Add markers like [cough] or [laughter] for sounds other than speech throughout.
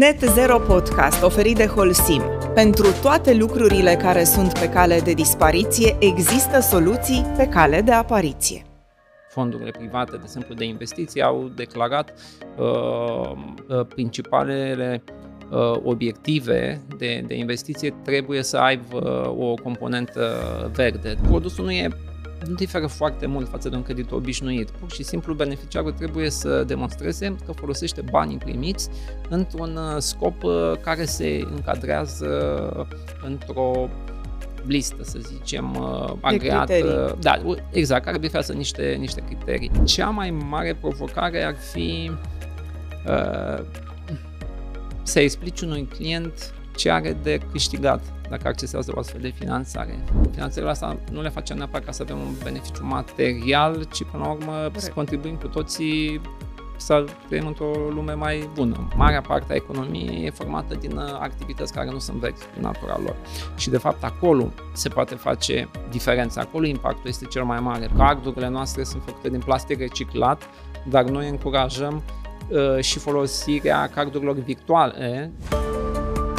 Net Zero Podcast, oferit de Holsim. Pentru toate lucrurile care sunt pe cale de dispariție, există soluții pe cale de apariție. Fondurile private, de exemplu, de investiții au declarat uh, uh, principalele uh, obiective de, de investiție trebuie să aibă uh, o componentă verde. Produsul nu e nu diferă foarte mult față de un credit obișnuit. Pur și simplu beneficiarul trebuie să demonstreze că folosește banii primiți într-un uh, scop uh, care se încadrează într-o listă, să zicem, uh, agreată. Da, exact, care bifează niște, niște criterii. Cea mai mare provocare ar fi uh, să explici unui client ce are de câștigat dacă accesează o astfel de finanțare. Finanțele astea nu le facem neapărat ca să avem un beneficiu material, ci până la urmă Corect. să contribuim cu toții să trăim într-o lume mai bună. Marea parte a economiei e formată din uh, activități care nu sunt vechi din natura lor. Și de fapt acolo se poate face diferența, acolo impactul este cel mai mare. Cardurile noastre sunt făcute din plastic reciclat, dar noi încurajăm uh, și folosirea cardurilor virtuale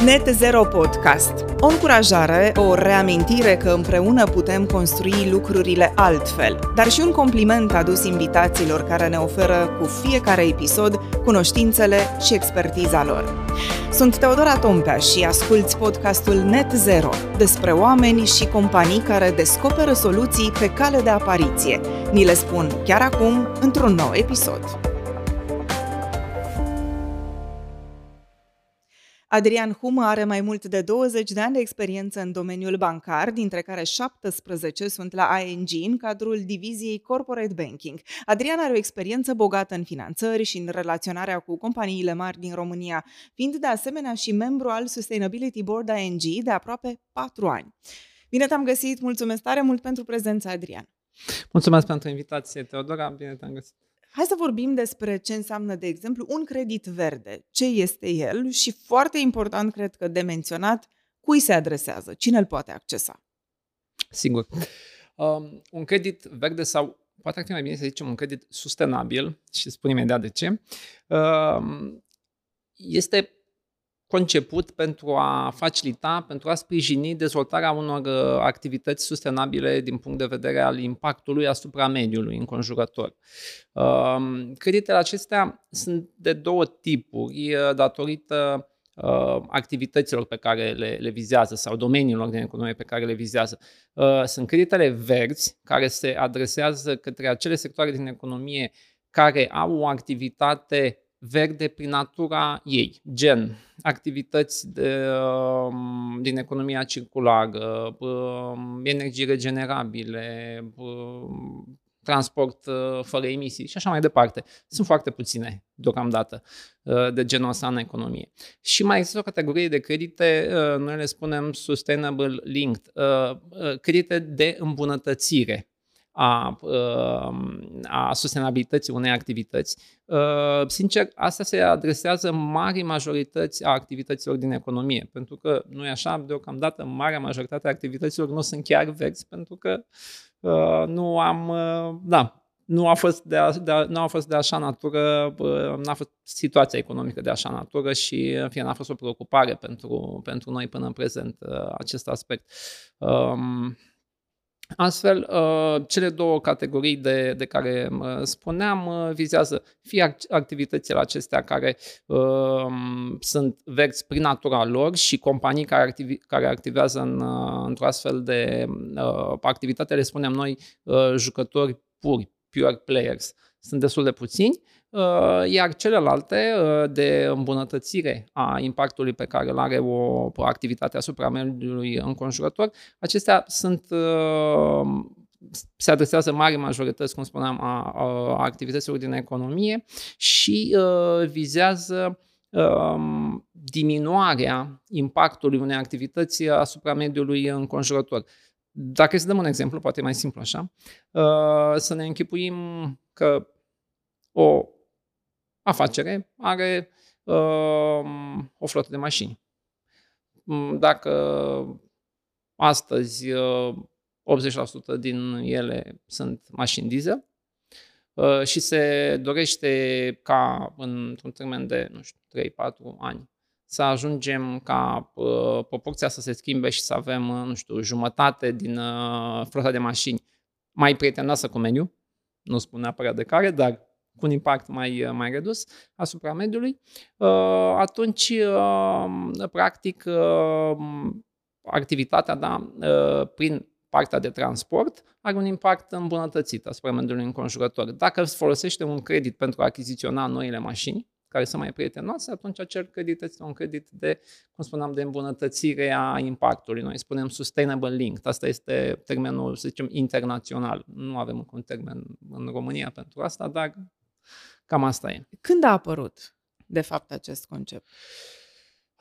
Net Zero Podcast. O încurajare, o reamintire că împreună putem construi lucrurile altfel, dar și un compliment adus invitațiilor care ne oferă cu fiecare episod cunoștințele și expertiza lor. Sunt Teodora Tompea și asculți podcastul Net Zero despre oameni și companii care descoperă soluții pe cale de apariție. Ni le spun chiar acum într-un nou episod. Adrian Humă are mai mult de 20 de ani de experiență în domeniul bancar, dintre care 17 sunt la ING în cadrul diviziei Corporate Banking. Adrian are o experiență bogată în finanțări și în relaționarea cu companiile mari din România, fiind de asemenea și membru al Sustainability Board ING de aproape 4 ani. Bine te-am găsit, mulțumesc tare mult pentru prezența, Adrian. Mulțumesc pentru invitație, Teodora, bine te-am găsit. Hai să vorbim despre ce înseamnă, de exemplu, un credit verde. Ce este el și, foarte important, cred că de menționat, cui se adresează, cine îl poate accesa. Sigur. Um, un credit verde sau poate ar fi mai bine să zicem un credit sustenabil și spun imediat de ce, um, este conceput pentru a facilita, pentru a sprijini dezvoltarea unor uh, activități sustenabile din punct de vedere al impactului asupra mediului înconjurător. Um, creditele acestea sunt de două tipuri, uh, datorită uh, activităților pe care le, le vizează sau domeniilor din economie pe care le vizează. Sunt creditele verzi care se adresează către acele sectoare din economie care au o activitate verde prin natura ei, gen activități de, um, din economia circulară, um, energii regenerabile, um, transport uh, fără emisii și așa mai departe. Sunt foarte puține deocamdată uh, de genul ăsta în economie. Și mai există o categorie de credite, uh, noi le spunem sustainable linked, credite de îmbunătățire a, a sustenabilității unei activități. Sincer, asta se adresează marii majorități a activităților din economie, pentru că nu e așa, deocamdată marea majoritate a activităților nu sunt chiar verzi, pentru că nu am, da, nu a fost de, a, de a, nu a fost de așa natură, nu a fost situația economică de așa natură și în fine n-a fost o preocupare pentru, pentru noi până în prezent acest aspect. Um, Astfel, uh, cele două categorii de, de care spuneam uh, vizează fie activitățile acestea care uh, sunt verzi prin natura lor și companii care, activi, care activează în, într-o astfel de uh, activitate, le spunem noi uh, jucători puri, pure players. Sunt destul de puțini Uh, iar celelalte uh, de îmbunătățire a impactului pe care îl are o activitate asupra mediului înconjurător, acestea sunt uh, se adresează mari majorități, cum spuneam, a, a activităților din economie și uh, vizează uh, diminuarea impactului unei activități asupra mediului înconjurător. Dacă să dăm un exemplu, poate mai simplu așa, uh, să ne închipuim că o afacere are uh, o flotă de mașini. Mm, dacă astăzi uh, 80% din ele sunt mașini diesel uh, și se dorește ca într-un termen de, nu știu, 3-4 ani să ajungem ca uh, proporția să se schimbe și să avem, uh, nu știu, jumătate din uh, flota de mașini mai prietenoasă cu mediul, nu spun neapărat de care, dar cu un impact mai, uh, mai redus asupra mediului, uh, atunci, uh, practic, uh, activitatea da, uh, prin partea de transport are un impact îmbunătățit asupra mediului înconjurător. Dacă îți folosește un credit pentru a achiziționa noile mașini, care sunt mai prietenoase, atunci acel credit este un credit de, cum spuneam, de îmbunătățire a impactului. Noi spunem sustainable link. Asta este termenul, să zicem, internațional. Nu avem un termen în România pentru asta, dar cam asta e. Când a apărut, de fapt, acest concept?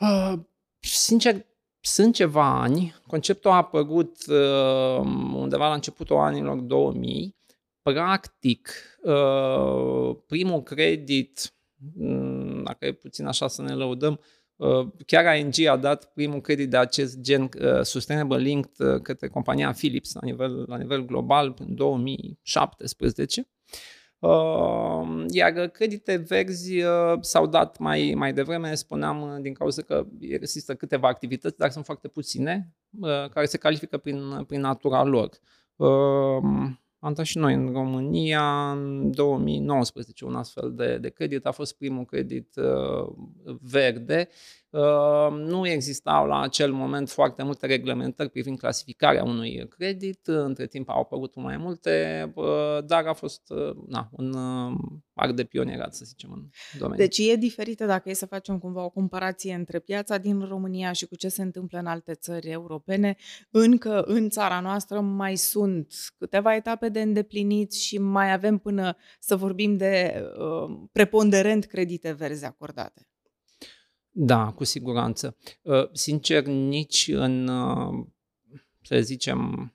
Uh, sincer, sunt ceva ani. Conceptul a apărut uh, undeva la începutul anilor 2000. Practic, uh, primul credit, mm, dacă e puțin așa să ne lăudăm, uh, chiar ING a dat primul credit de acest gen uh, Sustainable Linked uh, către compania Philips la nivel, la nivel global în 2017. Uh, iar credite verzi uh, s-au dat mai, mai devreme, spuneam, uh, din cauza că există câteva activități, dar sunt foarte puține, care se califică prin, prin natura lor. Am dat și noi în România în 2019 un astfel de, de credit. A fost primul credit uh, verde. Uh, nu existau la acel moment foarte multe reglementări privind clasificarea unui credit. Între timp au apărut mai multe, uh, dar a fost uh, na, un uh, act de pionierat, să zicem, în domeniu. Deci e diferită dacă e să facem cumva o comparație între piața din România și cu ce se întâmplă în alte țări europene. Încă în țara noastră mai sunt câteva etape de îndeplinit și mai avem până să vorbim de uh, preponderent credite verzi acordate. Da, cu siguranță. Uh, sincer, nici în, uh, să zicem,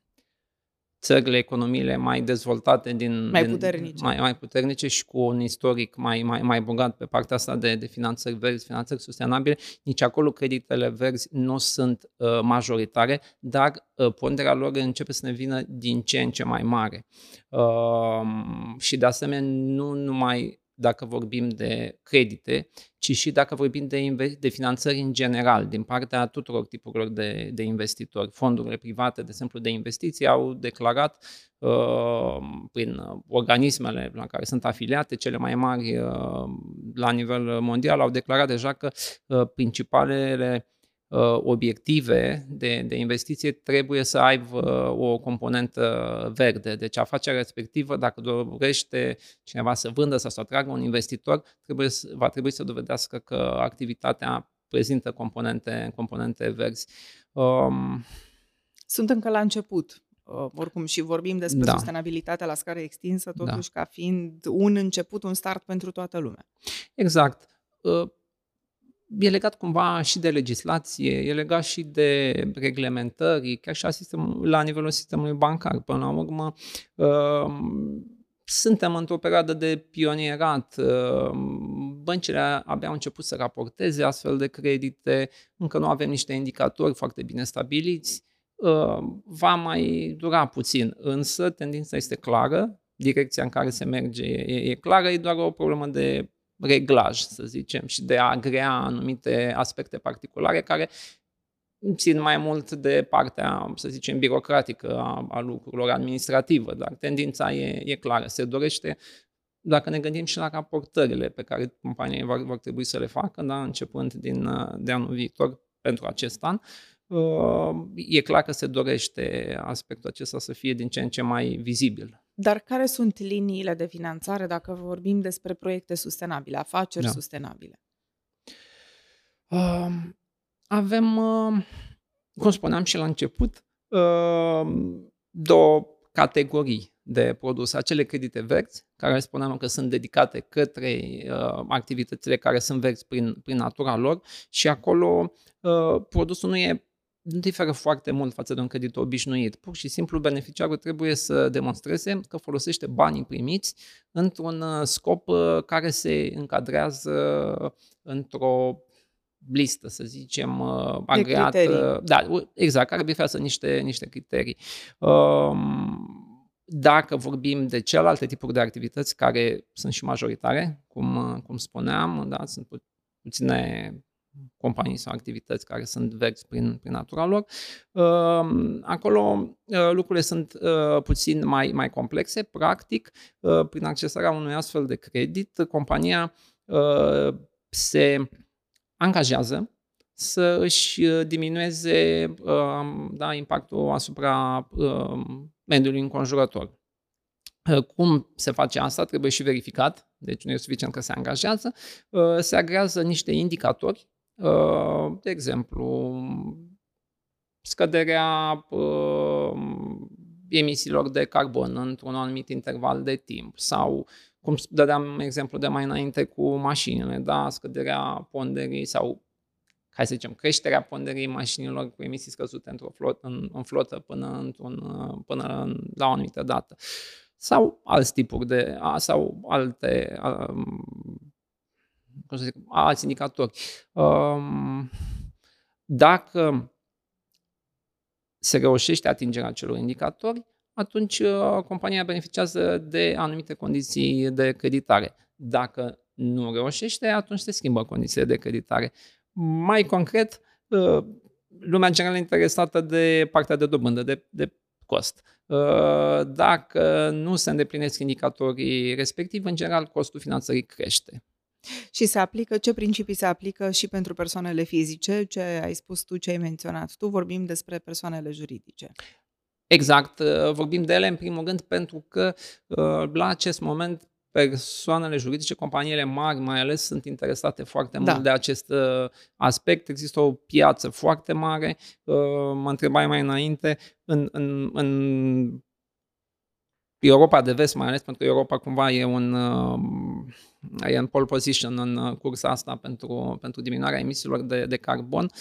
țările, economiile mai dezvoltate din... Mai puternice. Din, mai, mai puternice și cu un istoric mai, mai, mai bogat pe partea asta de, de finanțări verzi, finanțări sustenabile, nici acolo creditele verzi nu sunt uh, majoritare, dar uh, ponderea lor începe să ne vină din ce în ce mai mare. Uh, și de asemenea, nu numai dacă vorbim de credite, ci și dacă vorbim de, de finanțări în general, din partea tuturor tipurilor de, de investitori. Fondurile private, de exemplu, de investiții au declarat uh, prin organismele la care sunt afiliate, cele mai mari uh, la nivel mondial, au declarat deja că uh, principalele Uh, obiective de, de investiție trebuie să aibă uh, o componentă verde. Deci afacerea respectivă, dacă dorește cineva să vândă sau să atragă un investitor, trebuie, va trebui să dovedească că activitatea prezintă componente, componente verzi. Um, Sunt încă la început. Uh, oricum și vorbim despre da. sustenabilitatea la scară extinsă, totuși da. ca fiind un început, un start pentru toată lumea. Exact. Uh, e legat cumva și de legislație, e legat și de reglementări, chiar și la, sistem, la nivelul sistemului bancar. Până la urmă, uh, suntem într-o perioadă de pionierat. Uh, băncile abia au început să raporteze astfel de credite, încă nu avem niște indicatori foarte bine stabiliți. Uh, va mai dura puțin, însă tendința este clară, direcția în care se merge e, e clară, e doar o problemă de reglaj, să zicem, și de a agrea anumite aspecte particulare care țin mai mult de partea, să zicem, birocratică a, a lucrurilor administrativă, dar tendința e, e clară. Se dorește, dacă ne gândim și la raportările pe care companiile vor, vor trebui să le facă, da, începând din de anul viitor pentru acest an, e clar că se dorește aspectul acesta să fie din ce în ce mai vizibil. Dar care sunt liniile de finanțare dacă vorbim despre proiecte sustenabile, afaceri da. sustenabile? Uh, avem, uh, cum spuneam și la început, uh, două categorii de produse. Acele credite verzi, care spuneam că sunt dedicate către uh, activitățile care sunt verzi prin, prin natura lor și acolo uh, produsul nu e nu diferă foarte mult față de un credit obișnuit. Pur și simplu beneficiarul trebuie să demonstreze că folosește banii primiți într-un uh, scop uh, care se încadrează într-o listă, să zicem, uh, agreată. Da, exact, care bifează niște, niște criterii. Um, dacă vorbim de celelalte tipuri de activități care sunt și majoritare, cum, cum spuneam, da, sunt puține companii sau activități care sunt verzi prin, prin natura lor. Uh, acolo uh, lucrurile sunt uh, puțin mai, mai complexe. Practic, uh, prin accesarea unui astfel de credit, compania uh, se angajează să își uh, diminueze uh, da, impactul asupra uh, mediului înconjurător. Cum se face asta? Trebuie și verificat, deci nu e suficient că se angajează. Se agrează niște indicatori, de exemplu, scăderea emisiilor de carbon într-un anumit interval de timp sau cum dădeam exemplu de mai înainte cu mașinile, da, scăderea ponderii sau hai să zicem, creșterea ponderii mașinilor cu emisii scăzute într-o flot, în, în flotă până, într-un, până în, la o anumită dată. Sau alți tipuri de, sau alte, um, cum să zic, alți indicatori. Um, dacă se reușește atingerea acelor indicatori, atunci uh, compania beneficiază de anumite condiții de creditare. Dacă nu reușește, atunci se schimbă condițiile de creditare. Mai concret, uh, lumea generală interesată de partea de dobândă, de, de cost. Uh, dacă nu se îndeplinesc indicatorii respectivi, în general, costul finanțării crește. Și se aplică, ce principii se aplică și pentru persoanele fizice, ce ai spus tu, ce ai menționat tu, vorbim despre persoanele juridice. Exact, uh, vorbim de ele în primul rând pentru că la acest moment persoanele juridice, companiile mari mai ales, sunt interesate foarte da. mult de acest uh, aspect. Există o piață foarte mare. Uh, mă întrebai mai înainte, în, în, în Europa de vest mai ales, pentru că Europa cumva e un uh, e în pole position în cursa asta pentru, pentru diminuarea emisiilor de, de carbon.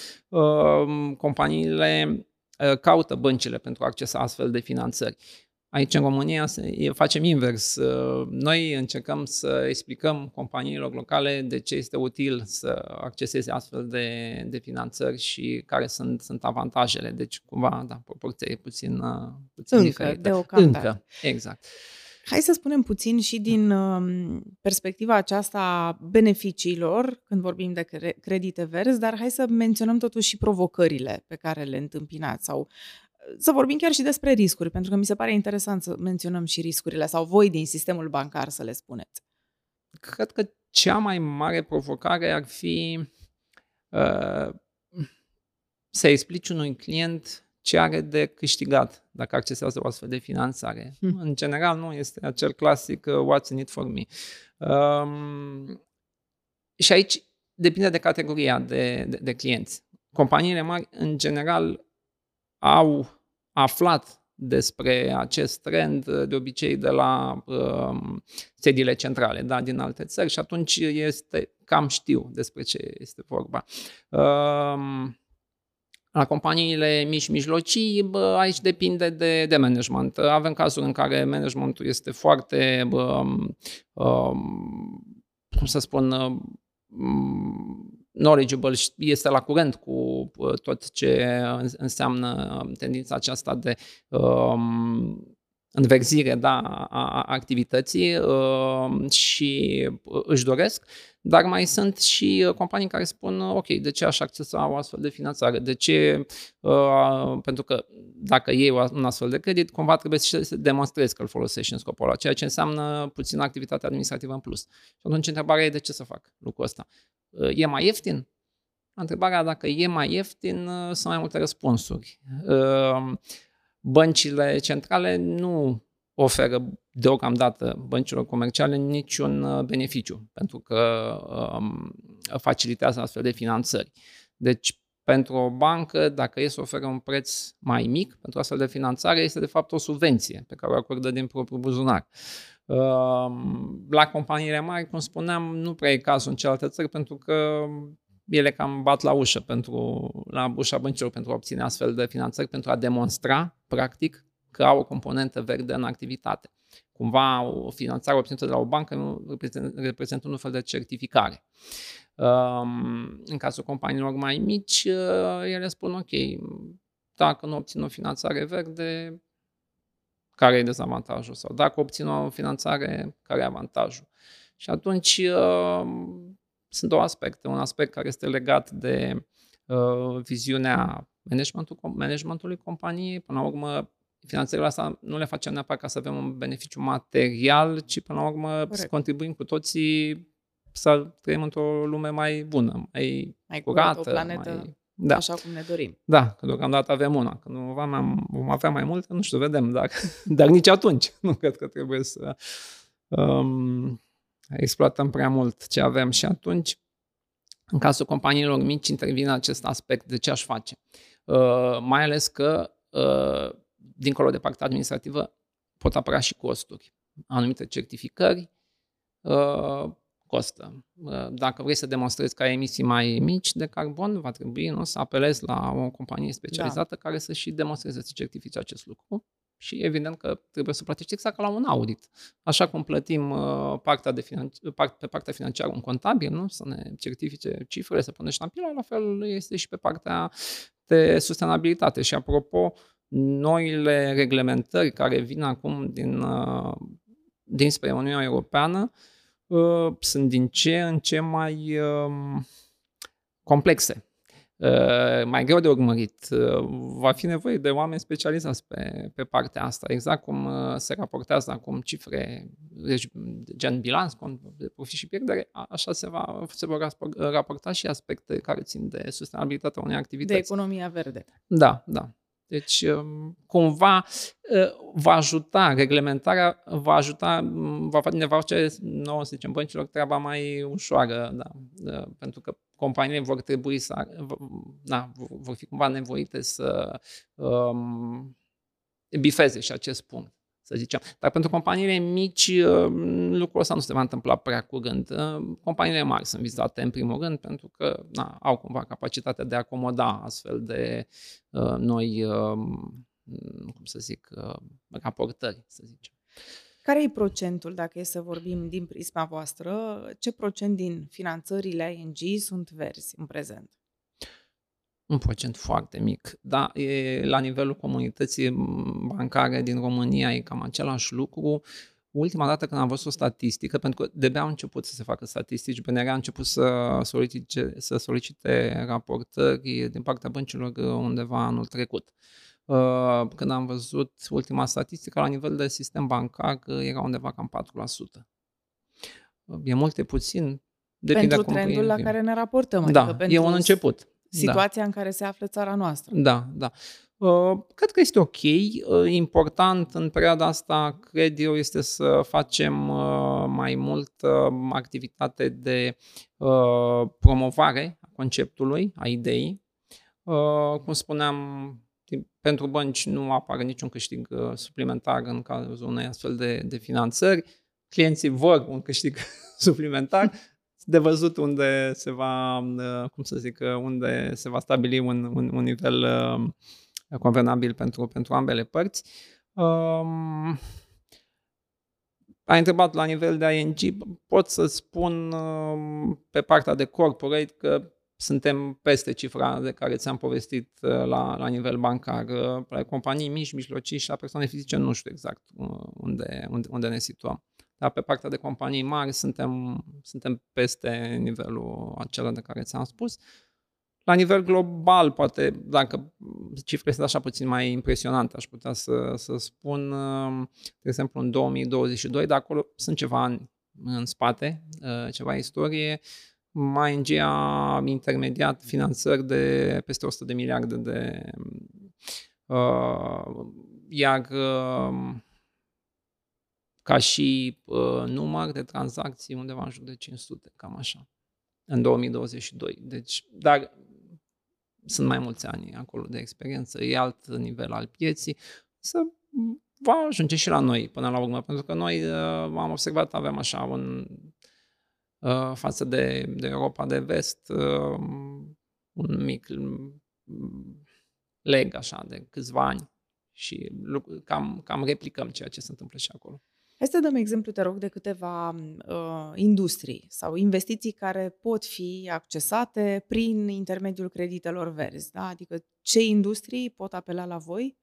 Companiile caută băncile pentru a accesa astfel de finanțări. Aici, în România, facem invers. Uh, noi încercăm să explicăm companiilor locale de ce este util să acceseze astfel de, de finanțări și care sunt, sunt avantajele. Deci, cumva, da, proporția e puțin, uh, puțin Încă, diferită. deocamdată. Încă, exact. Hai să spunem puțin și din um, perspectiva aceasta a beneficiilor, când vorbim de credite verzi, dar hai să menționăm totuși și provocările pe care le întâmpinați sau să vorbim chiar și despre riscuri, pentru că mi se pare interesant să menționăm și riscurile sau voi din sistemul bancar să le spuneți. Cred că cea mai mare provocare ar fi uh, să explici unui client ce are de câștigat dacă accesează o astfel de finanțare. Hmm. În general, nu este acel clasic uh, what's in it for me. Um, și aici depinde de categoria de, de, de clienți. Companiile mari, în general, au aflat despre acest trend de obicei de la uh, sediile centrale, da, din alte țări și atunci este cam știu despre ce este vorba. Uh, la companiile mici mijlocii, bă, aici depinde de, de management. Avem cazuri în care managementul este foarte, bă, uh, cum să spun, uh, knowledgeable, este la curent cu uh, tot ce înseamnă um, tendința aceasta de um, înverzire da, a activității uh, și își doresc, dar mai sunt și uh, companii care spun, ok, de ce aș accesa o astfel de finanțare? De ce? Uh, pentru că dacă iei un astfel de credit, cumva trebuie să demonstrezi că îl folosești în scopul ăla, ceea ce înseamnă puțin activitate administrativă în plus. Și atunci întrebarea e de ce să fac lucrul ăsta? Uh, e mai ieftin? Întrebarea dacă e mai ieftin, uh, sunt mai multe răspunsuri. Uh, băncile centrale nu oferă deocamdată băncilor comerciale niciun uh, beneficiu, pentru că um, facilitează astfel de finanțări. Deci, pentru o bancă, dacă e să oferă un preț mai mic pentru astfel de finanțare, este de fapt o subvenție pe care o acordă din propriul buzunar. Um, la companiile mari, cum spuneam, nu prea e cazul în celelalte țări, pentru că ele cam bat la ușă pentru, la ușa băncilor pentru a obține astfel de finanțări, pentru a demonstra, practic, că au o componentă verde în activitate. Cumva o finanțare obținută de la o bancă nu reprezintă, reprezintă un fel de certificare. Um, în cazul companiilor mai mici, uh, ele spun, ok, dacă nu obțin o finanțare verde, care e dezavantajul? Sau dacă obțin o finanțare, care e avantajul? Și atunci uh, sunt două aspecte. Un aspect care este legat de uh, viziunea managementul, managementului companiei. Până la urmă, finanțările astea nu le facem neapărat ca să avem un beneficiu material, ci până la urmă Corect. să contribuim cu toții să trăim într-o lume mai bună, mai, mai curată. o planetă mai... Da. așa cum ne dorim. Da, că deocamdată avem una. Când vom, vom avea mai multe, nu știu, vedem, dar, [laughs] dar nici atunci nu cred că trebuie să um, exploatăm prea mult ce avem și atunci, în cazul companiilor mici, intervine acest aspect de ce aș face. Uh, mai ales că, uh, dincolo de partea administrativă, pot apărea și costuri. Anumite certificări uh, costă. Uh, dacă vrei să demonstrezi că ai emisii mai mici de carbon, va trebui nu, să apelezi la o companie specializată da. care să și demonstreze, să certifice acest lucru și evident că trebuie să plătești exact ca la un audit. Așa cum plătim uh, partea de financi- part, pe partea financiară un contabil, nu? să ne certifice cifrele, să pune ștampila, la fel este și pe partea de sustenabilitate. Și apropo, noile reglementări care vin acum din, uh, dinspre Uniunea Europeană uh, sunt din ce în ce mai uh, complexe. Uh, mai greu de urmărit. Uh, va fi nevoie de oameni specializați pe, pe partea asta, exact cum uh, se raportează acum cifre deci, gen bilanț, de profit și pierdere, așa se, va, se vor raporta și aspecte care țin de sustenabilitatea unei activități. De economia verde. Da, da. Deci, um, cumva, va ajuta, reglementarea va ajuta, va, ne va face nouă, să zicem, băncilor treaba mai ușoară, da, pentru că companiile vor trebui să, na, vor fi cumva nevoite să um, bifeze și acest punct să zicem. Dar pentru companiile mici, um, lucrul ăsta nu se va întâmpla prea curând. Uh, companiile mari sunt vizate în primul rând pentru că na, au cumva capacitatea de a acomoda astfel de uh, noi, uh, cum să zic, uh, raportări, să zicem. Care e procentul, dacă e să vorbim din prisma voastră, ce procent din finanțările ING sunt verzi în prezent? Un procent foarte mic, da, e, la nivelul comunității bancare din România e cam același lucru. Ultima dată când am văzut o statistică, pentru că de au început să se facă statistici, BNR a început să solicite, să solicite raportări din partea băncilor undeva anul trecut. Uh, când am văzut ultima statistică, la nivel de sistem bancar era undeva cam 4%. Uh, e mult, e puțin. Depinde pentru trendul la care ne raportăm. Da, adică pentru e un început. Situația da. în care se află țara noastră. Da, da. Uh, cred că este ok. Important în perioada asta, cred eu, este să facem mai mult activitate de promovare a conceptului, a ideii. Cum spuneam, pentru bănci nu apare niciun câștig uh, suplimentar în cazul unei astfel de, de finanțări. Clienții vor un câștig [laughs] suplimentar. De văzut unde se va, uh, cum să zic, uh, unde se va stabili un, un, un nivel convenabil pentru, pentru ambele părți. Um, ai întrebat la nivel de ING, pot să spun um, pe partea de corporate că suntem peste cifra de care ți-am povestit uh, la, la nivel bancar. Uh, la companii mici, mijlocii și la persoane fizice nu știu exact uh, unde, unde, unde ne situăm. Dar pe partea de companii mari suntem, suntem peste nivelul acela de care ți-am spus. La nivel global, poate, dacă cifrele sunt așa puțin mai impresionante, aș putea să, să spun, de exemplu, în 2022, dar acolo sunt ceva ani în spate, ceva istorie, ING a intermediat finanțări de peste 100 de miliarde de uh, iar uh, ca și uh, număr de tranzacții undeva în jur de 500, cam așa, în 2022. Deci, dar sunt mai mulți ani acolo de experiență, e alt nivel al pieții, să va ajunge și la noi până la urmă, pentru că noi uh, am observat, avem așa un Uh, față de, de Europa de vest uh, un mic leg așa de câțiva ani și cam, cam replicăm ceea ce se întâmplă și acolo. Hai să dăm exemplu, te rog, de câteva uh, industrii sau investiții care pot fi accesate prin intermediul creditelor verzi. Da? Adică ce industrii pot apela la voi?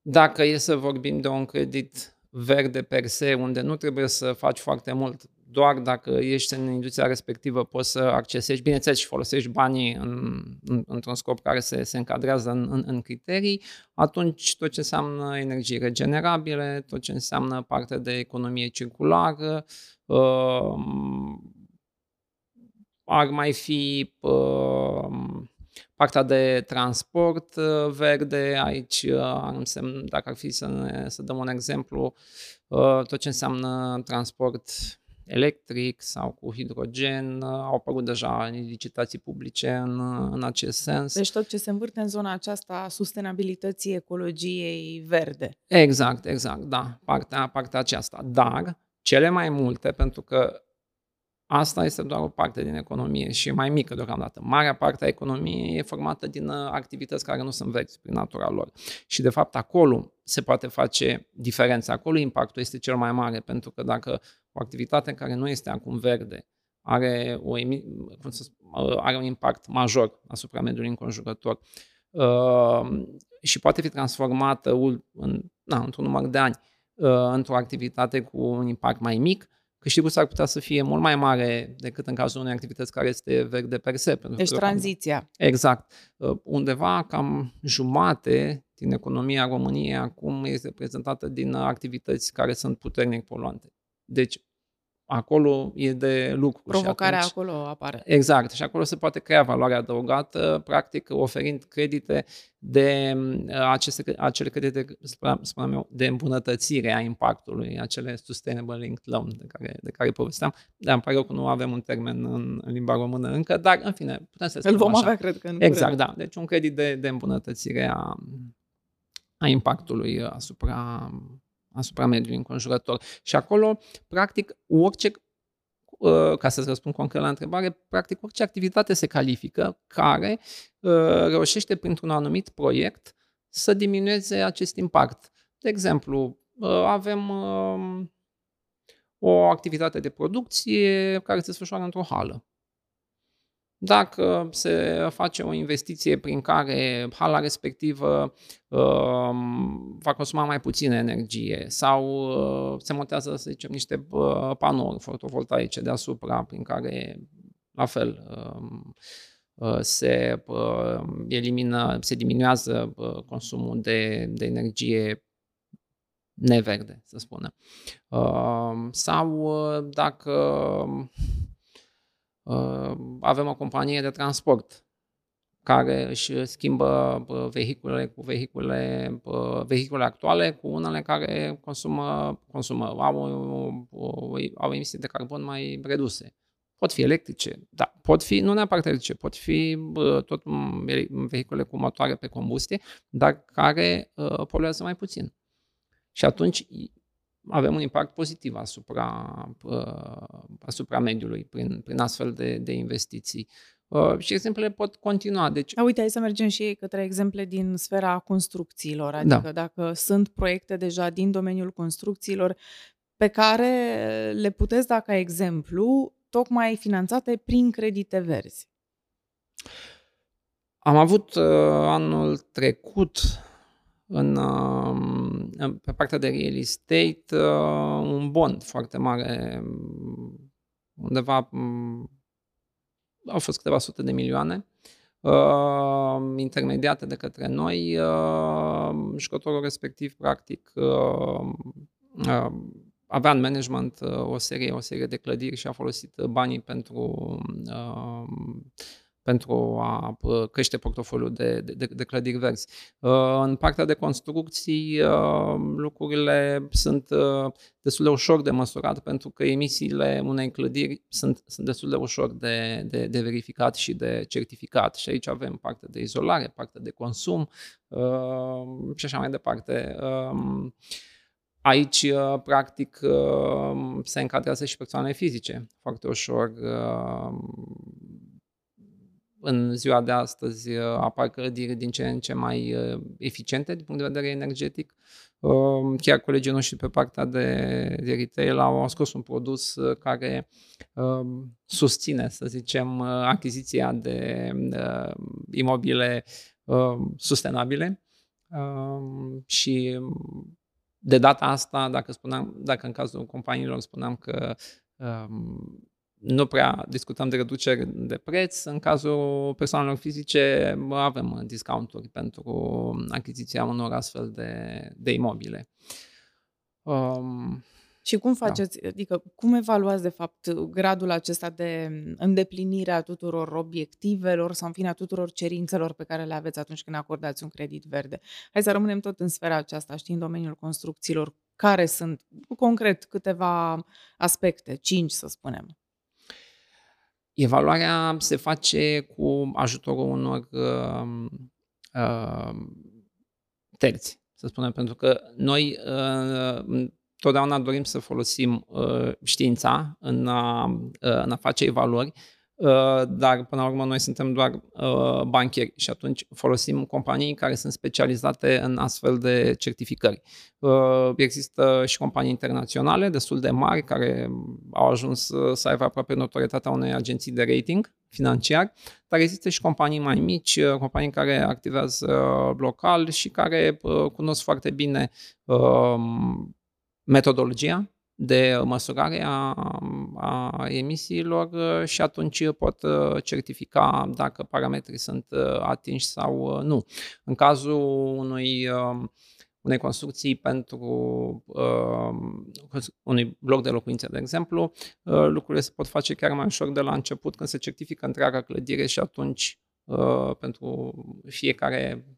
Dacă e să vorbim de un credit verde per se, unde nu trebuie să faci foarte mult, doar dacă ești în industria respectivă poți să accesezi, bineînțeles, și folosești banii în, în, într-un scop care se, se încadrează în, în, în criterii, atunci tot ce înseamnă energii regenerabile, tot ce înseamnă parte de economie circulară, uh, ar mai fi uh, partea de transport uh, verde, aici uh, ar însemn, dacă ar fi să, ne, să dăm un exemplu, uh, tot ce înseamnă transport electric sau cu hidrogen, au apărut deja licitații publice în, în acest sens. Deci tot ce se învârte în zona aceasta a sustenabilității ecologiei verde. Exact, exact, da, partea, partea aceasta. Dar cele mai multe, pentru că Asta este doar o parte din economie și e mai mică deocamdată. Marea parte a economiei e formată din uh, activități care nu sunt verzi prin natura lor. Și de fapt acolo se poate face diferența. Acolo impactul este cel mai mare, pentru că dacă o activitate care nu este acum verde are, o, cum să spun, uh, are un impact major asupra mediului înconjurător uh, și poate fi transformată în, na, într-un număr de ani uh, într-o activitate cu un impact mai mic, câștigul s-ar putea să fie mult mai mare decât în cazul unei activități care este verde per se. Pentru deci că tranziția. Exact. Uh, undeva cam jumate din economia României acum este reprezentată din activități care sunt puternic poluante. Deci acolo e de lucru. Provocarea și atunci, acolo apare. Exact. Și acolo se poate crea valoare adăugată, practic oferind credite de uh, aceste, acele credite, spuneam eu, de îmbunătățire a impactului, acele sustainable linked loan de care, de care povesteam. Dar îmi pare că nu avem un termen în, în limba română încă, dar în fine, putem să Îl vom așa. avea, cred că în Exact, curând. da. Deci un credit de, de îmbunătățire a, a impactului asupra asupra mediului înconjurător. Și acolo, practic, orice, uh, ca să-ți răspund concret la întrebare, practic orice activitate se califică care uh, reușește printr-un anumit proiect să diminueze acest impact. De exemplu, uh, avem o activitate de producție care se desfășoară într-o hală. Dacă se face o investiție prin care hala respectivă uh, va consuma mai puțină energie sau uh, se montează, să zicem, niște uh, panouri fotovoltaice deasupra prin care, la fel, um, uh, se uh, elimină, se diminuează uh, consumul de, de energie neverde, să spunem. Uh, sau uh, dacă Uh, avem o companie de transport care își schimbă uh, vehiculele cu vehicule, uh, vehicule actuale cu unele care consumă, consumă au, au emisii de carbon mai reduse. Pot fi electrice, da, pot fi, nu neapărat electrice, pot fi tot vehicule cu motoare pe combustie, dar care poluează mai puțin. Și atunci avem un impact pozitiv asupra, uh, asupra mediului prin, prin astfel de, de investiții. Uh, și exemplele pot continua. Deci... A, uite, hai să mergem și către exemple din sfera construcțiilor. Da. Adică da. dacă sunt proiecte deja din domeniul construcțiilor pe care le puteți da ca exemplu, tocmai finanțate prin credite verzi. Am avut uh, anul trecut în, um, pe partea de real estate uh, un bond foarte mare, undeva mm, au fost câteva sute de milioane uh, intermediate de către noi. Uh, jucătorul respectiv, practic, avea în management o serie, o serie de clădiri și a folosit banii pentru pentru a crește portofoliul de, de, de clădiri verzi. Uh, în partea de construcții, uh, lucrurile sunt uh, destul de ușor de măsurat pentru că emisiile unei clădiri sunt, sunt destul de ușor de, de, de verificat și de certificat. Și aici avem partea de izolare, partea de consum și așa mai departe. Um, aici, practic, se încadrează și persoanele fizice foarte ușor în ziua de astăzi uh, apar clădiri din ce în ce mai uh, eficiente din punct de vedere energetic. Um, chiar colegii noștri pe partea de, de retail au scos un produs uh, care um, susține, să zicem, achiziția de imobile um, sustenabile și de data asta, dacă, spuneam, dacă în cazul companiilor spuneam că Um, nu prea discutăm de reduceri de preț. În cazul persoanelor fizice avem discounturi pentru achiziția unor astfel de, de imobile. Um, și cum da. faceți, da. adică cum evaluați de fapt gradul acesta de îndeplinire a tuturor obiectivelor sau în fine a tuturor cerințelor pe care le aveți atunci când acordați un credit verde? Hai să rămânem tot în sfera aceasta, știi, în domeniul construcțiilor, care sunt concret câteva aspecte, cinci să spunem. Evaluarea se face cu ajutorul unor uh, uh, terți, să spunem, pentru că noi uh, totdeauna dorim să folosim uh, știința în a, uh, în a face evaluări, uh, dar până la urmă noi suntem doar uh, bancheri și atunci folosim companii care sunt specializate în astfel de certificări. Uh, există și companii internaționale destul de mari care au ajuns să aibă aproape notorietatea unei agenții de rating financiar, dar există și companii mai mici, uh, companii care activează local și care uh, cunosc foarte bine metodologia de măsurare a, a emisiilor uh, și atunci pot uh, certifica dacă parametrii sunt uh, atinși sau nu. În cazul unui um, unei construcții pentru uh, unui bloc de locuințe, de exemplu, uh, lucrurile se pot face chiar mai ușor de la început când se certifică întreaga clădire și atunci Uh, pentru fiecare mm,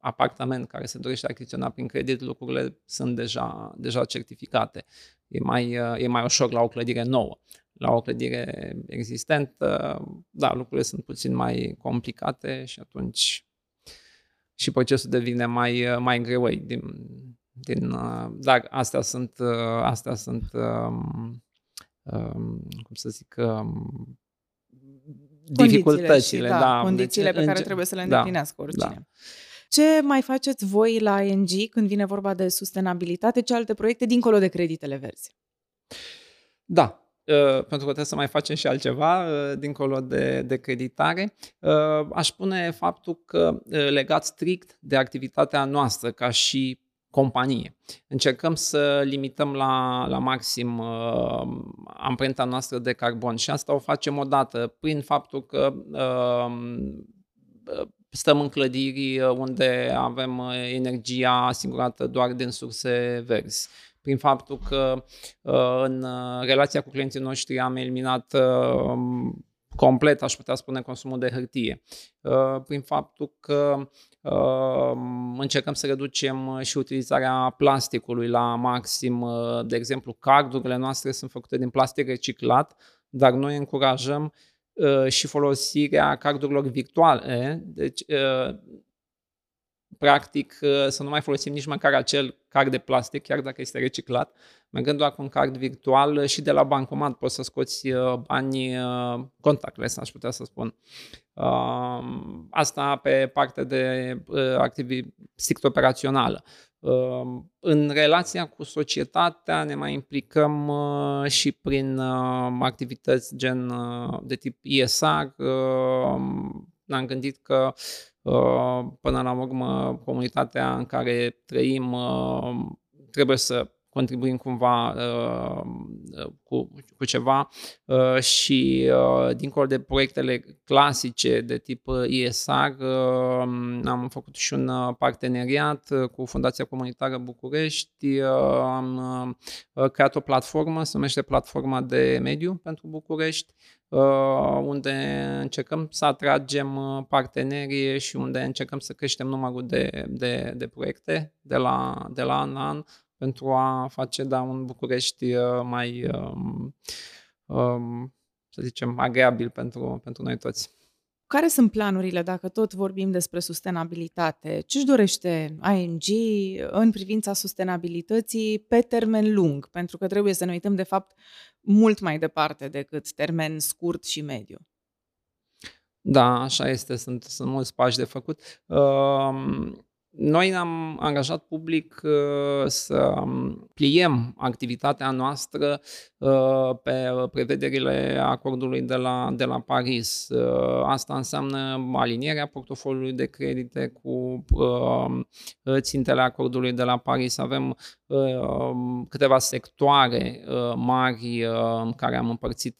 apartament care se dorește achiziționa prin credit, lucrurile sunt deja, deja certificate. E mai, uh, e mai ușor la o clădire nouă. La o clădire existentă, da, lucrurile sunt puțin mai complicate și atunci și procesul devine mai, uh, mai greu din, din, dar astea sunt, astea sunt um, um, cum să zic, um, dificultățile. Și, da, da, condițiile deci, pe care trebuie să le da, îndeplinească da, oricine. Da. Ce mai faceți voi la ING când vine vorba de sustenabilitate? Ce alte proiecte dincolo de creditele verzi? Da, Uh, pentru că trebuie să mai facem și altceva uh, dincolo de, de creditare. Uh, aș spune faptul că legat strict de activitatea noastră ca și companie. Încercăm să limităm la, la maxim uh, amprenta noastră de carbon și asta o facem odată prin faptul că uh, stăm în clădiri unde avem energia asigurată doar din surse verzi prin faptul că uh, în relația cu clienții noștri am eliminat uh, complet, aș putea spune, consumul de hârtie. Uh, prin faptul că uh, încercăm să reducem uh, și utilizarea plasticului la maxim. De exemplu, cardurile noastre sunt făcute din plastic reciclat, dar noi încurajăm și folosirea cardurilor virtuale. Deci, practic, să nu mai folosim nici măcar acel card de plastic, chiar dacă este reciclat, mergând doar cu un card virtual și de la bancomat poți să scoți uh, bani uh, contactless, aș putea să spun. Um, asta pe partea de uh, activi strict operațională. Um, în relația cu societatea ne mai implicăm și prin activități gen de tip ESR. Ne-am gândit că până la urmă comunitatea în care trăim trebuie să contribuim cumva uh, cu, cu ceva. Uh, și uh, dincolo de proiectele clasice de tip ISR, am făcut și un parteneriat cu Fundația Comunitară București, am creat o platformă, se numește Platforma de Mediu pentru București, unde încercăm să atragem partenerii și unde încercăm să creștem numărul de, de, de proiecte de la, de la an la an, pentru a face da, un București uh, mai, um, um, să zicem, agreabil pentru, pentru noi toți. Care sunt planurile, dacă tot vorbim despre sustenabilitate? Ce își dorește ING în privința sustenabilității pe termen lung? Pentru că trebuie să ne uităm, de fapt, mult mai departe decât termen scurt și mediu. Da, așa este, sunt, sunt mulți pași de făcut. Uh, noi ne-am angajat public uh, să pliem activitatea noastră uh, pe prevederile acordului de la, de la Paris. Uh, asta înseamnă alinierea portofoliului de credite cu țintele acordului de la Paris. Avem câteva sectoare mari în care am împărțit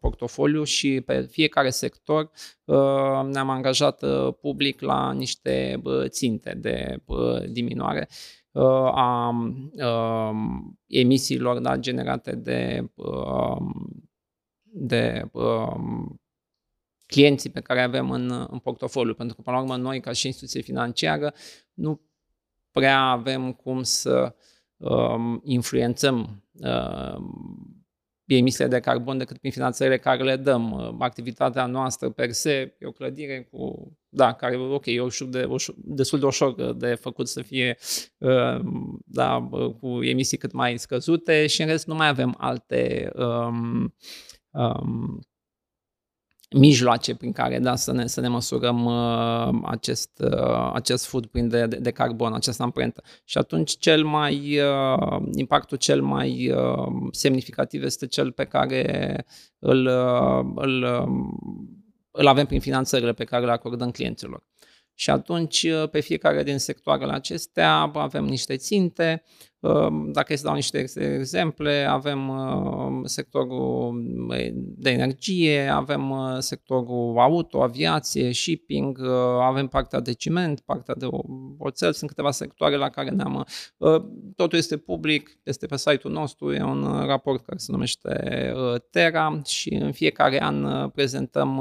portofoliul și pe fiecare sector ne-am angajat public la niște ținte de diminuare a emisiilor da, generate de, de clienții pe care avem în, în portofoliu. Pentru că, până la urmă, noi, ca și instituție financiară, nu prea avem cum să um, influențăm um, emisiile de carbon decât prin finanțările care le dăm. Activitatea noastră per se e o clădire cu, da, care ok, e ușor de, ușor, destul de ușor de făcut să fie uh, da, cu emisii cât mai scăzute și în rest nu mai avem alte um, um, mijloace prin care da, să, ne, să ne măsurăm uh, acest, uh, acest footprint de, de, de carbon, această amprentă. Și atunci cel mai, uh, impactul cel mai uh, semnificativ este cel pe care îl, uh, îl, uh, îl avem prin finanțările pe care le acordăm clienților. Și atunci, uh, pe fiecare din sectoarele acestea avem niște ținte. Uh, dacă să dau niște exemple, avem uh, sectorul de energie, avem sectorul auto, aviație, shipping, avem partea de ciment, partea de oțel, sunt câteva sectoare la care ne-am... Totul este public, este pe site-ul nostru, e un raport care se numește Terra și în fiecare an prezentăm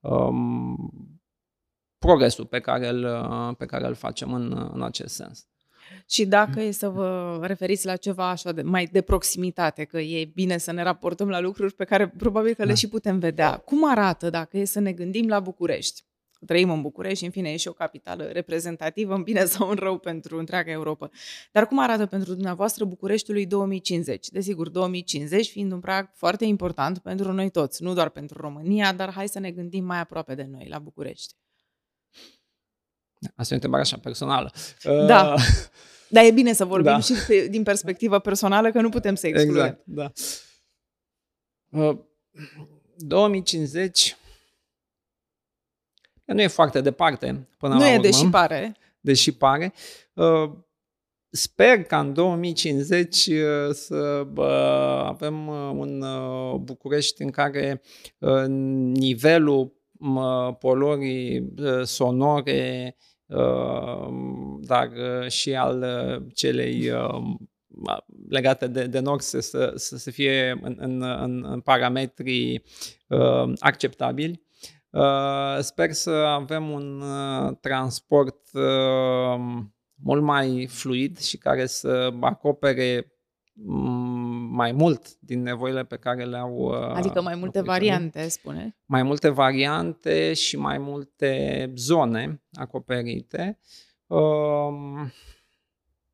um, progresul pe care îl, pe care îl facem în, în acest sens. Și dacă e să vă referiți la ceva așa de, mai de proximitate, că e bine să ne raportăm la lucruri pe care probabil că le da. și putem vedea. Cum arată dacă e să ne gândim la București? Trăim în București, în fine, e și o capitală reprezentativă, în bine sau în rău pentru întreaga Europa. Dar cum arată pentru dumneavoastră Bucureștiului 2050? Desigur, 2050 fiind un prag foarte important pentru noi toți, nu doar pentru România, dar hai să ne gândim mai aproape de noi, la București. Asta e o întrebare așa personală. Da. Uh, Dar e bine să vorbim da. și pe, din perspectivă personală, că nu putem să excludem. Exact, da. Uh, 2050 nu e foarte departe până nu la urmă. Nu e, deși pare. Deși pare. Uh, sper ca în 2050 uh, să uh, avem uh, un uh, București în care uh, nivelul poluării sonore, dar și al celei legate de, de NOx să, să, să fie în, în, în, în parametri uh, acceptabili. Uh, sper să avem un uh, transport uh, mult mai fluid și care să acopere mai mult din nevoile pe care le au. Uh, adică mai multe variante, spune. Mai multe variante și mai multe zone acoperite. Um,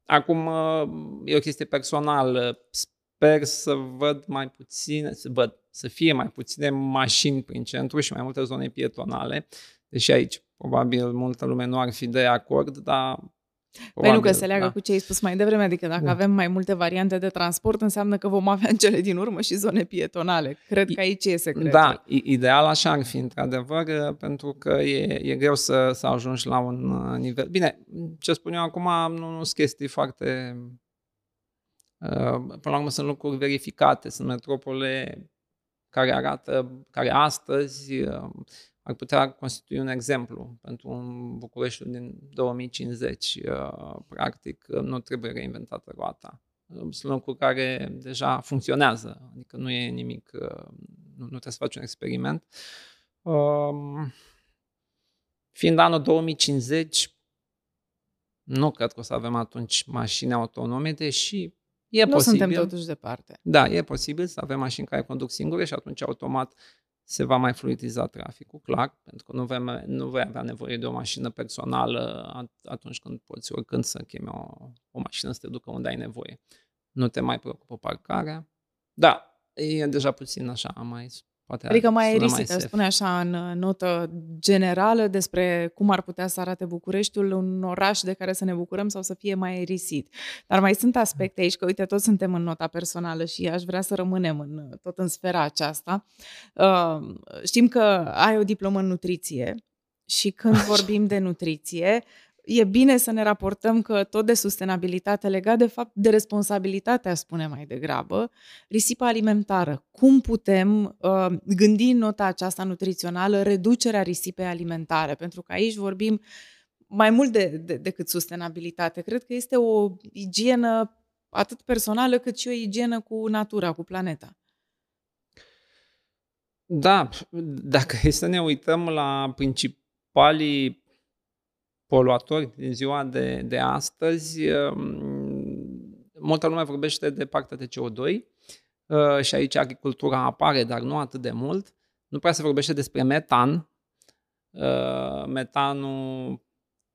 acum, uh, e o chestie personală. Sper să văd mai puține, să văd, să fie mai puține mașini prin centru și mai multe zone pietonale. Deși aici probabil multă lume nu ar fi de acord, dar Păi nu că se leagă da. cu ce ai spus mai devreme, adică dacă da. avem mai multe variante de transport, înseamnă că vom avea în [laughs] cele din urmă și zone pietonale. Cred că aici e secretul. Da, ideal așa ar fi, într-adevăr, pentru că e, e greu să, să ajungi la un uh, nivel... Bine, ce spun eu acum nu, nu sunt chestii foarte... Uh, până la urmă sunt lucruri verificate, sunt metropole care arată, care astăzi uh, ar putea constitui un exemplu pentru un București din 2050. Uh, practic, nu trebuie reinventată roata. Sunt lucruri care deja funcționează, adică nu e nimic, uh, nu, nu trebuie să faci un experiment. Um, fiind anul 2050, nu cred că o să avem atunci mașini autonome, deși e nu posibil. suntem totuși departe. Da, e posibil să avem mașini care conduc singure și atunci automat se va mai fluidiza traficul, clar, pentru că nu vei, nu vei avea nevoie de o mașină personală atunci când poți oricând să chemi o, o mașină să te ducă unde ai nevoie. Nu te mai preocupă parcarea. Da, e deja puțin așa mai Poate adică mai sună aerisită, safe. spune așa în notă generală despre cum ar putea să arate Bucureștiul, un oraș de care să ne bucurăm sau să fie mai aerisit. Dar mai sunt aspecte aici, că uite, toți suntem în nota personală și aș vrea să rămânem în, tot în sfera aceasta. Uh, știm că ai o diplomă în nutriție și când vorbim de nutriție, e bine să ne raportăm că tot de sustenabilitate legat de fapt de responsabilitatea, spune mai degrabă, risipa alimentară. Cum putem uh, gândi în nota aceasta nutrițională reducerea risipei alimentare? Pentru că aici vorbim mai mult de, de, decât sustenabilitate. Cred că este o igienă atât personală cât și o igienă cu natura, cu planeta. Da, dacă e să ne uităm la principalii poluatori din ziua de, de astăzi, um, multă lume vorbește de partea de CO2 uh, și aici agricultura apare, dar nu atât de mult. Nu prea se vorbește despre metan. Uh, metanul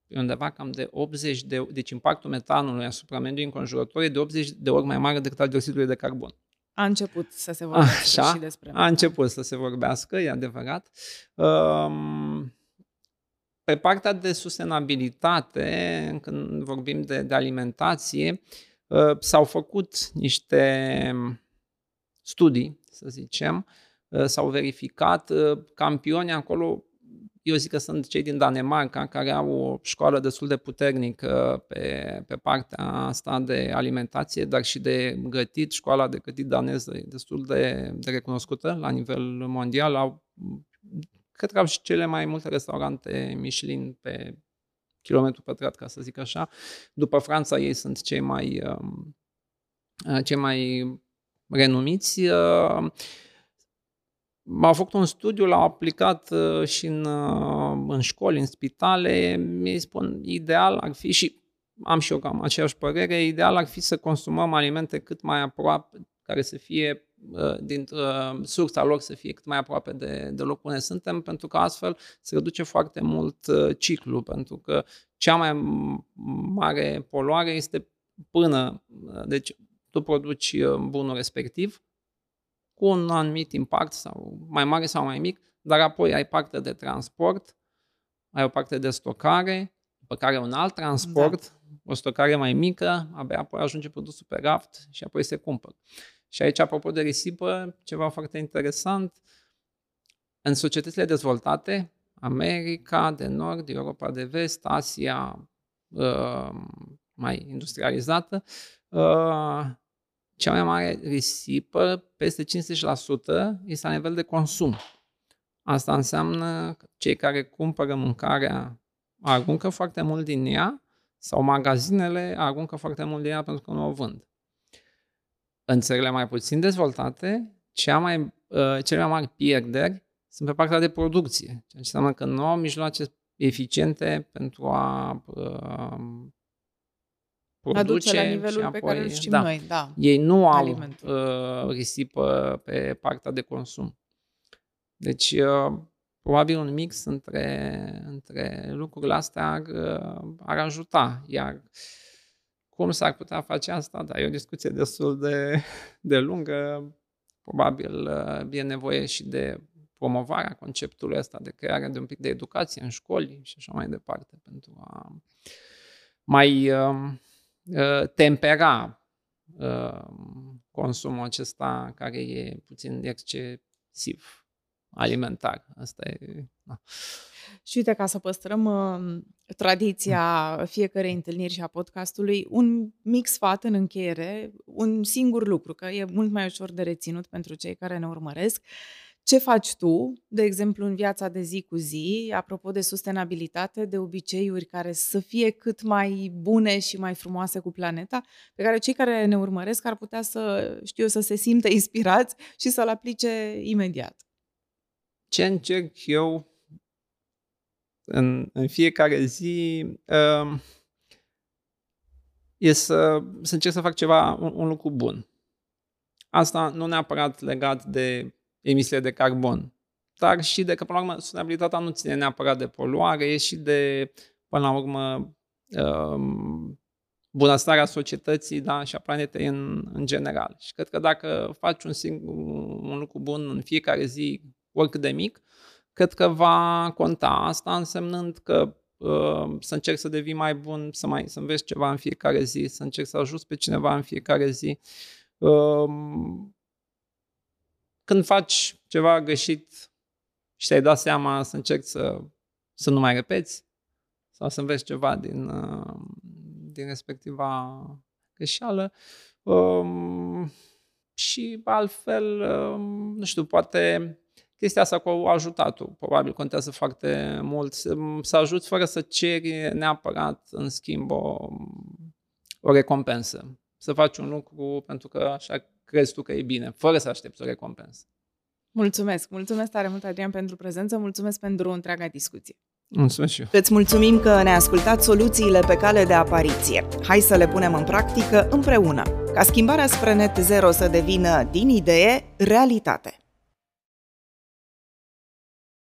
e undeva cam de 80 de... Deci impactul metanului asupra mediului înconjurător e de 80 de ori mai mare decât al dioxidului de carbon. A început să se vorbească Așa, și despre metan. A început să se vorbească, e adevărat. Um, pe partea de sustenabilitate, când vorbim de, de alimentație, uh, s-au făcut niște studii, să zicem, uh, s-au verificat uh, campioni acolo, eu zic că sunt cei din Danemarca care au o școală destul de puternică pe, pe partea asta de alimentație, dar și de gătit. Școala de gătit daneză e destul de, de recunoscută la nivel mondial. Au cred că au și cele mai multe restaurante Michelin pe kilometru pătrat, ca să zic așa. După Franța, ei sunt cei mai, um, uh, cei mai renumiți. Uh, au făcut un studiu, l-au aplicat uh, și în, în școli, în spitale. Mi spun, ideal ar fi și am și eu cam aceeași părere, ideal ar fi să consumăm alimente cât mai aproape, care să fie Uh, din uh, sursa lor să fie cât mai aproape de, de locul unde suntem, pentru că astfel se reduce foarte mult uh, ciclu, pentru că cea mai mare poluare este până, deci tu produci bunul respectiv cu un anumit impact sau mai mare sau mai mic, dar apoi ai parte de transport, ai o parte de stocare, după care un alt transport, da. o stocare mai mică, abia apoi ajunge produsul pe raft și apoi se cumpără. Și aici, apropo de risipă, ceva foarte interesant, în societățile dezvoltate, America de Nord, Europa de Vest, Asia uh, mai industrializată, uh, cea mai mare risipă, peste 50%, este la nivel de consum. Asta înseamnă că cei care cumpără mâncarea aruncă foarte mult din ea sau magazinele aruncă foarte mult din ea pentru că nu o vând. În țările mai puțin dezvoltate, cea mai, uh, cele mai mari pierderi sunt pe partea de producție, ceea ce înseamnă că nu au mijloace eficiente pentru a uh, produce Aduce la nivelul și apoi, pe care îl știm da, noi, da. Ei nu au uh, risipă pe partea de consum. Deci, uh, probabil un mix între, între lucrurile astea ar, uh, ar ajuta. Iar uh, cum s-ar putea face asta? Da, e o discuție destul de, de lungă. Probabil uh, e nevoie și de promovarea conceptului ăsta, de creare de un pic de educație în școli și așa mai departe, pentru a mai uh, uh, tempera uh, consumul acesta care e puțin excesiv alimentar. Asta e... Da. Și uite, ca să păstrăm uh, tradiția fiecarei întâlniri și a podcastului, un mic sfat în încheiere, un singur lucru, că e mult mai ușor de reținut pentru cei care ne urmăresc. Ce faci tu, de exemplu, în viața de zi cu zi, apropo de sustenabilitate, de obiceiuri care să fie cât mai bune și mai frumoase cu planeta, pe care cei care ne urmăresc ar putea să, știu, să se simtă inspirați și să-l aplice imediat? Ce încerc eu în, în fiecare zi uh, e să, să încerc să fac ceva, un, un lucru bun. Asta nu neapărat legat de emisiile de carbon, dar și de că, până la urmă, sustenabilitatea nu ține neapărat de poluare, e și de, până la urmă, uh, bunăstarea societății da, și a planetei în, în general. Și cred că dacă faci un, singur, un lucru bun în fiecare zi, oricât de mic, cred că va conta. Asta însemnând că uh, să încerc să devii mai bun, să, mai, să înveți ceva în fiecare zi, să încerc să ajut pe cineva în fiecare zi. Uh, când faci ceva greșit și te-ai dat seama să încerci să, să nu mai repeți sau să înveți ceva din, uh, din respectiva greșeală. Um, și altfel, um, nu știu, poate chestia asta cu ajutatul, probabil contează foarte mult, să, să ajuți fără să ceri neapărat în schimb o, o recompensă. Să faci un lucru pentru că așa crezi tu că e bine, fără să aștepți o recompensă. Mulțumesc! Mulțumesc tare mult, Adrian, pentru prezență, mulțumesc pentru întreaga discuție. Mulțumesc și eu. Îți mulțumim că ne-ai ascultat soluțiile pe cale de apariție. Hai să le punem în practică împreună, ca schimbarea spre net zero să devină din idee realitate.